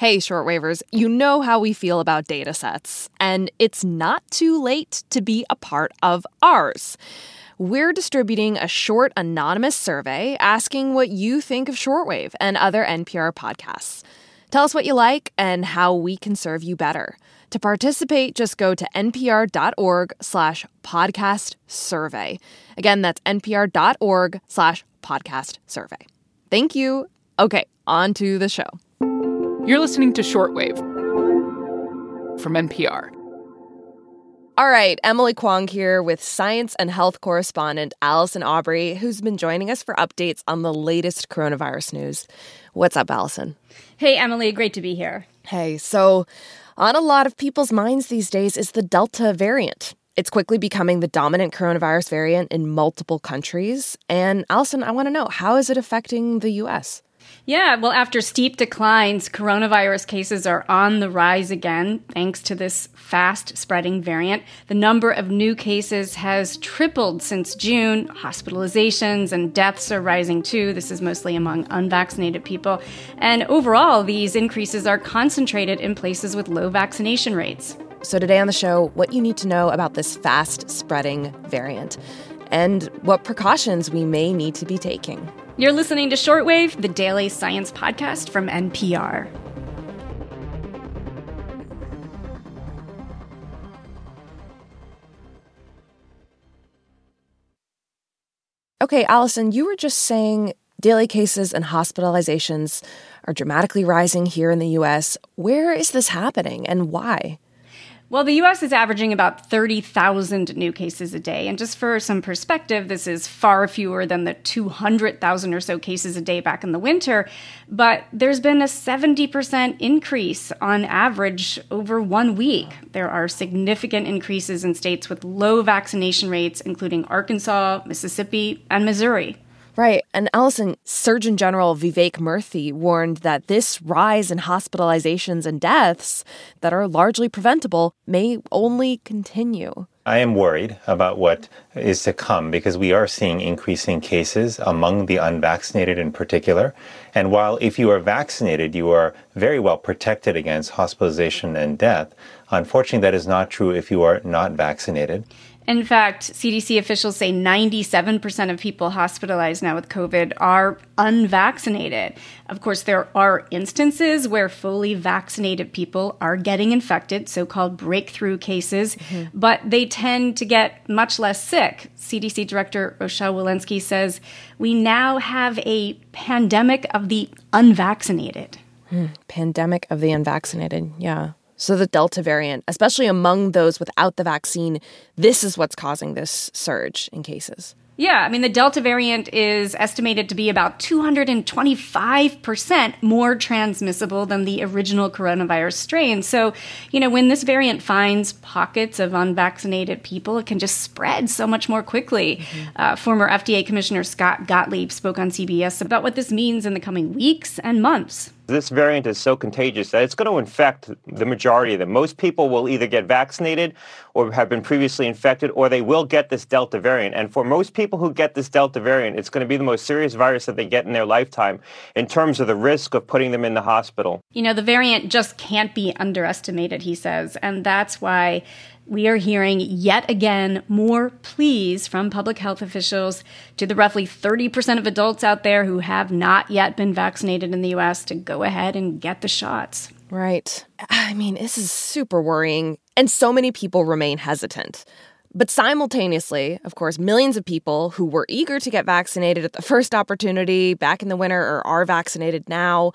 Hey, shortwavers, you know how we feel about data sets, and it's not too late to be a part of ours. We're distributing a short anonymous survey asking what you think of shortwave and other NPR podcasts. Tell us what you like and how we can serve you better. To participate, just go to npr.org slash podcast survey. Again, that's npr.org slash podcast survey. Thank you. Okay, on to the show. You're listening to Shortwave from NPR. All right, Emily Kwong here with science and health correspondent Allison Aubrey, who's been joining us for updates on the latest coronavirus news. What's up, Allison? Hey, Emily, great to be here. Hey, so on a lot of people's minds these days is the Delta variant. It's quickly becoming the dominant coronavirus variant in multiple countries. And Allison, I want to know how is it affecting the US? Yeah, well, after steep declines, coronavirus cases are on the rise again thanks to this fast spreading variant. The number of new cases has tripled since June. Hospitalizations and deaths are rising too. This is mostly among unvaccinated people. And overall, these increases are concentrated in places with low vaccination rates. So, today on the show, what you need to know about this fast spreading variant and what precautions we may need to be taking. You're listening to Shortwave, the daily science podcast from NPR. Okay, Allison, you were just saying daily cases and hospitalizations are dramatically rising here in the US. Where is this happening and why? Well, the US is averaging about 30,000 new cases a day. And just for some perspective, this is far fewer than the 200,000 or so cases a day back in the winter. But there's been a 70% increase on average over one week. There are significant increases in states with low vaccination rates, including Arkansas, Mississippi, and Missouri. Right. And Allison, Surgeon General Vivek Murthy warned that this rise in hospitalizations and deaths that are largely preventable may only continue. I am worried about what is to come because we are seeing increasing cases among the unvaccinated in particular. And while if you are vaccinated, you are very well protected against hospitalization and death, unfortunately, that is not true if you are not vaccinated. In fact, CDC officials say 97% of people hospitalized now with COVID are unvaccinated. Of course, there are instances where fully vaccinated people are getting infected, so called breakthrough cases, mm-hmm. but they tend to get much less sick. CDC Director Rochelle Walensky says we now have a pandemic of the unvaccinated. Mm, pandemic of the unvaccinated, yeah. So, the Delta variant, especially among those without the vaccine, this is what's causing this surge in cases. Yeah, I mean, the Delta variant is estimated to be about 225% more transmissible than the original coronavirus strain. So, you know, when this variant finds pockets of unvaccinated people, it can just spread so much more quickly. Mm-hmm. Uh, former FDA Commissioner Scott Gottlieb spoke on CBS about what this means in the coming weeks and months. This variant is so contagious that it's going to infect the majority of them. Most people will either get vaccinated or have been previously infected, or they will get this Delta variant. And for most people who get this Delta variant, it's going to be the most serious virus that they get in their lifetime in terms of the risk of putting them in the hospital. You know, the variant just can't be underestimated, he says. And that's why we are hearing yet again more pleas from public health officials to the roughly 30% of adults out there who have not yet been vaccinated in the US to go ahead and get the shots. Right. I mean, this is super worrying, and so many people remain hesitant. But simultaneously, of course, millions of people who were eager to get vaccinated at the first opportunity back in the winter or are vaccinated now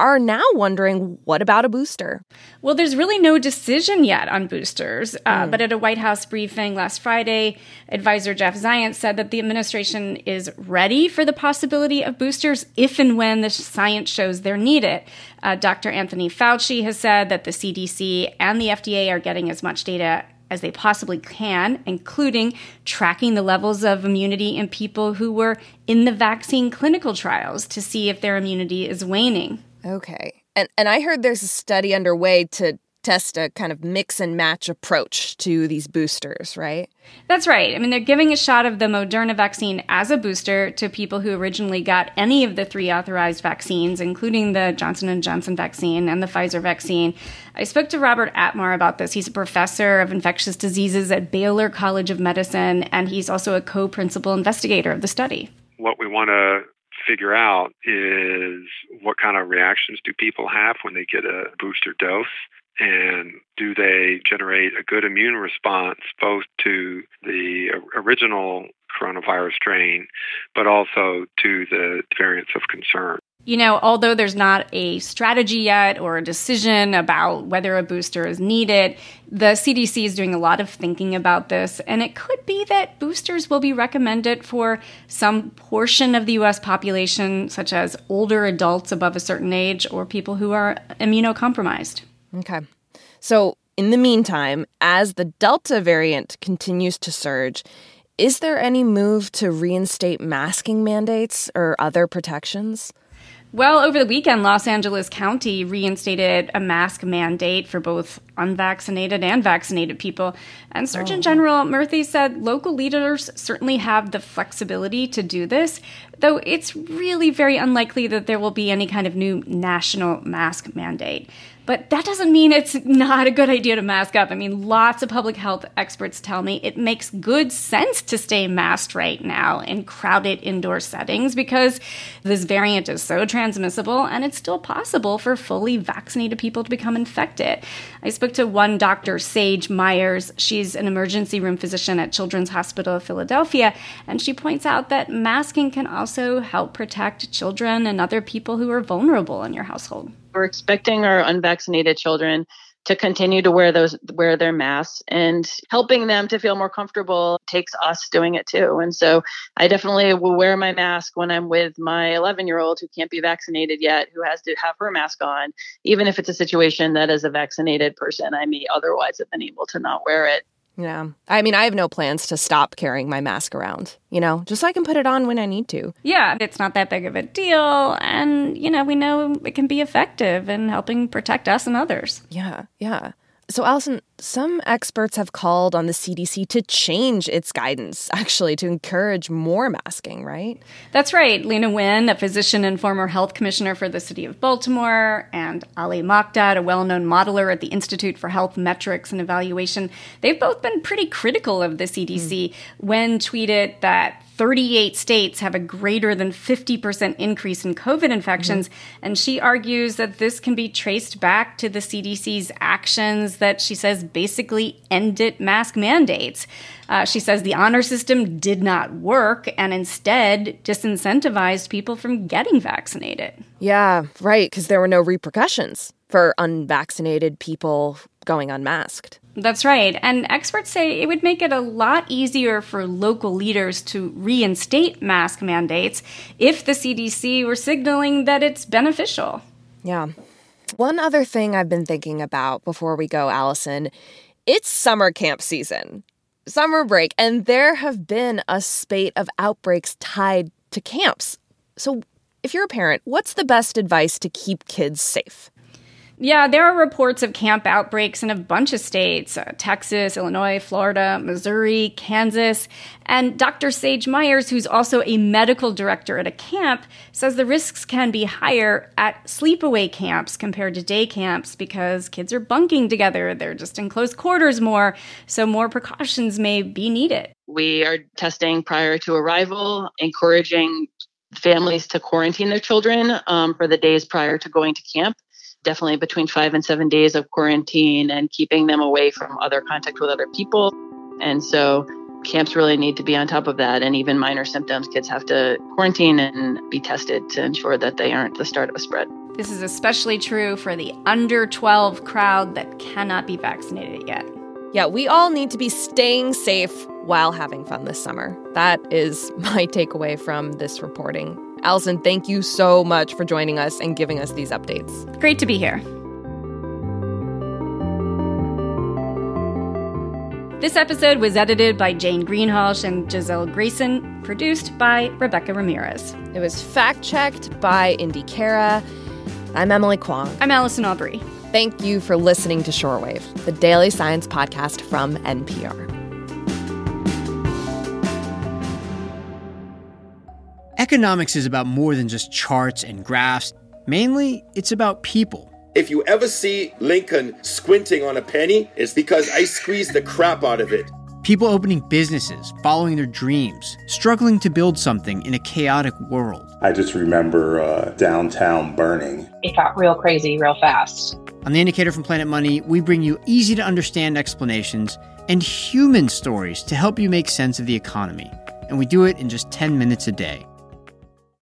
are now wondering what about a booster? Well, there's really no decision yet on boosters. Uh, mm. But at a White House briefing last Friday, advisor Jeff Zients said that the administration is ready for the possibility of boosters if and when the science shows they're needed. Uh, Dr. Anthony Fauci has said that the CDC and the FDA are getting as much data as they possibly can, including tracking the levels of immunity in people who were in the vaccine clinical trials to see if their immunity is waning. Okay. And and I heard there's a study underway to test a kind of mix and match approach to these boosters, right? That's right. I mean, they're giving a shot of the Moderna vaccine as a booster to people who originally got any of the three authorized vaccines, including the Johnson & Johnson vaccine and the Pfizer vaccine. I spoke to Robert Atmar about this. He's a professor of infectious diseases at Baylor College of Medicine, and he's also a co-principal investigator of the study. What we want to figure out is what kind of reactions do people have when they get a booster dose? And do they generate a good immune response both to the original coronavirus strain but also to the variants of concern you know, although there's not a strategy yet or a decision about whether a booster is needed, the CDC is doing a lot of thinking about this. And it could be that boosters will be recommended for some portion of the US population, such as older adults above a certain age or people who are immunocompromised. Okay. So, in the meantime, as the Delta variant continues to surge, is there any move to reinstate masking mandates or other protections? Well, over the weekend, Los Angeles County reinstated a mask mandate for both unvaccinated and vaccinated people. And Surgeon oh. General Murthy said local leaders certainly have the flexibility to do this, though it's really very unlikely that there will be any kind of new national mask mandate. But that doesn't mean it's not a good idea to mask up. I mean, lots of public health experts tell me it makes good sense to stay masked right now in crowded indoor settings because this variant is so transmissible and it's still possible for fully vaccinated people to become infected. I spoke to one doctor, Sage Myers. She's an emergency room physician at Children's Hospital of Philadelphia, and she points out that masking can also help protect children and other people who are vulnerable in your household. We're expecting our unvaccinated children to continue to wear those wear their masks and helping them to feel more comfortable takes us doing it too and so i definitely will wear my mask when i'm with my 11 year old who can't be vaccinated yet who has to have her mask on even if it's a situation that as a vaccinated person i may otherwise have been able to not wear it yeah. I mean, I have no plans to stop carrying my mask around, you know, just so I can put it on when I need to. Yeah, it's not that big of a deal. And, you know, we know it can be effective in helping protect us and others. Yeah, yeah. So, Allison, some experts have called on the CDC to change its guidance, actually, to encourage more masking, right? That's right. Leana Wen, a physician and former health commissioner for the city of Baltimore, and Ali Mokdad, a well known modeler at the Institute for Health Metrics and Evaluation, they've both been pretty critical of the CDC. Mm. Wen tweeted that 38 states have a greater than 50% increase in COVID infections. Mm-hmm. And she argues that this can be traced back to the CDC's actions that she says basically ended mask mandates. Uh, she says the honor system did not work and instead disincentivized people from getting vaccinated. Yeah, right, because there were no repercussions for unvaccinated people going unmasked. That's right. And experts say it would make it a lot easier for local leaders to reinstate mask mandates if the CDC were signaling that it's beneficial. Yeah. One other thing I've been thinking about before we go, Allison, it's summer camp season, summer break, and there have been a spate of outbreaks tied to camps. So, if you're a parent, what's the best advice to keep kids safe? Yeah, there are reports of camp outbreaks in a bunch of states uh, Texas, Illinois, Florida, Missouri, Kansas. And Dr. Sage Myers, who's also a medical director at a camp, says the risks can be higher at sleepaway camps compared to day camps because kids are bunking together. They're just in close quarters more, so more precautions may be needed. We are testing prior to arrival, encouraging families to quarantine their children um, for the days prior to going to camp definitely between five and seven days of quarantine and keeping them away from other contact with other people. And so camps really need to be on top of that. And even minor symptoms, kids have to quarantine and be tested to ensure that they aren't the start of a spread. This is especially true for the under 12 crowd that cannot be vaccinated yet. Yeah, we all need to be staying safe while having fun this summer. That is my takeaway from this reporting. Allison, thank you so much for joining us and giving us these updates. Great to be here. This episode was edited by Jane Greenhalgh and Gisele Grayson, produced by Rebecca Ramirez. It was fact checked by Indy Cara. I'm Emily Kwong. I'm Allison Aubrey. Thank you for listening to Shortwave, the daily science podcast from NPR. Economics is about more than just charts and graphs. Mainly, it's about people. If you ever see Lincoln squinting on a penny, it's because I squeezed the crap out of it. People opening businesses, following their dreams, struggling to build something in a chaotic world. I just remember uh, downtown burning. It got real crazy real fast. On the Indicator from Planet Money, we bring you easy to understand explanations and human stories to help you make sense of the economy. And we do it in just 10 minutes a day.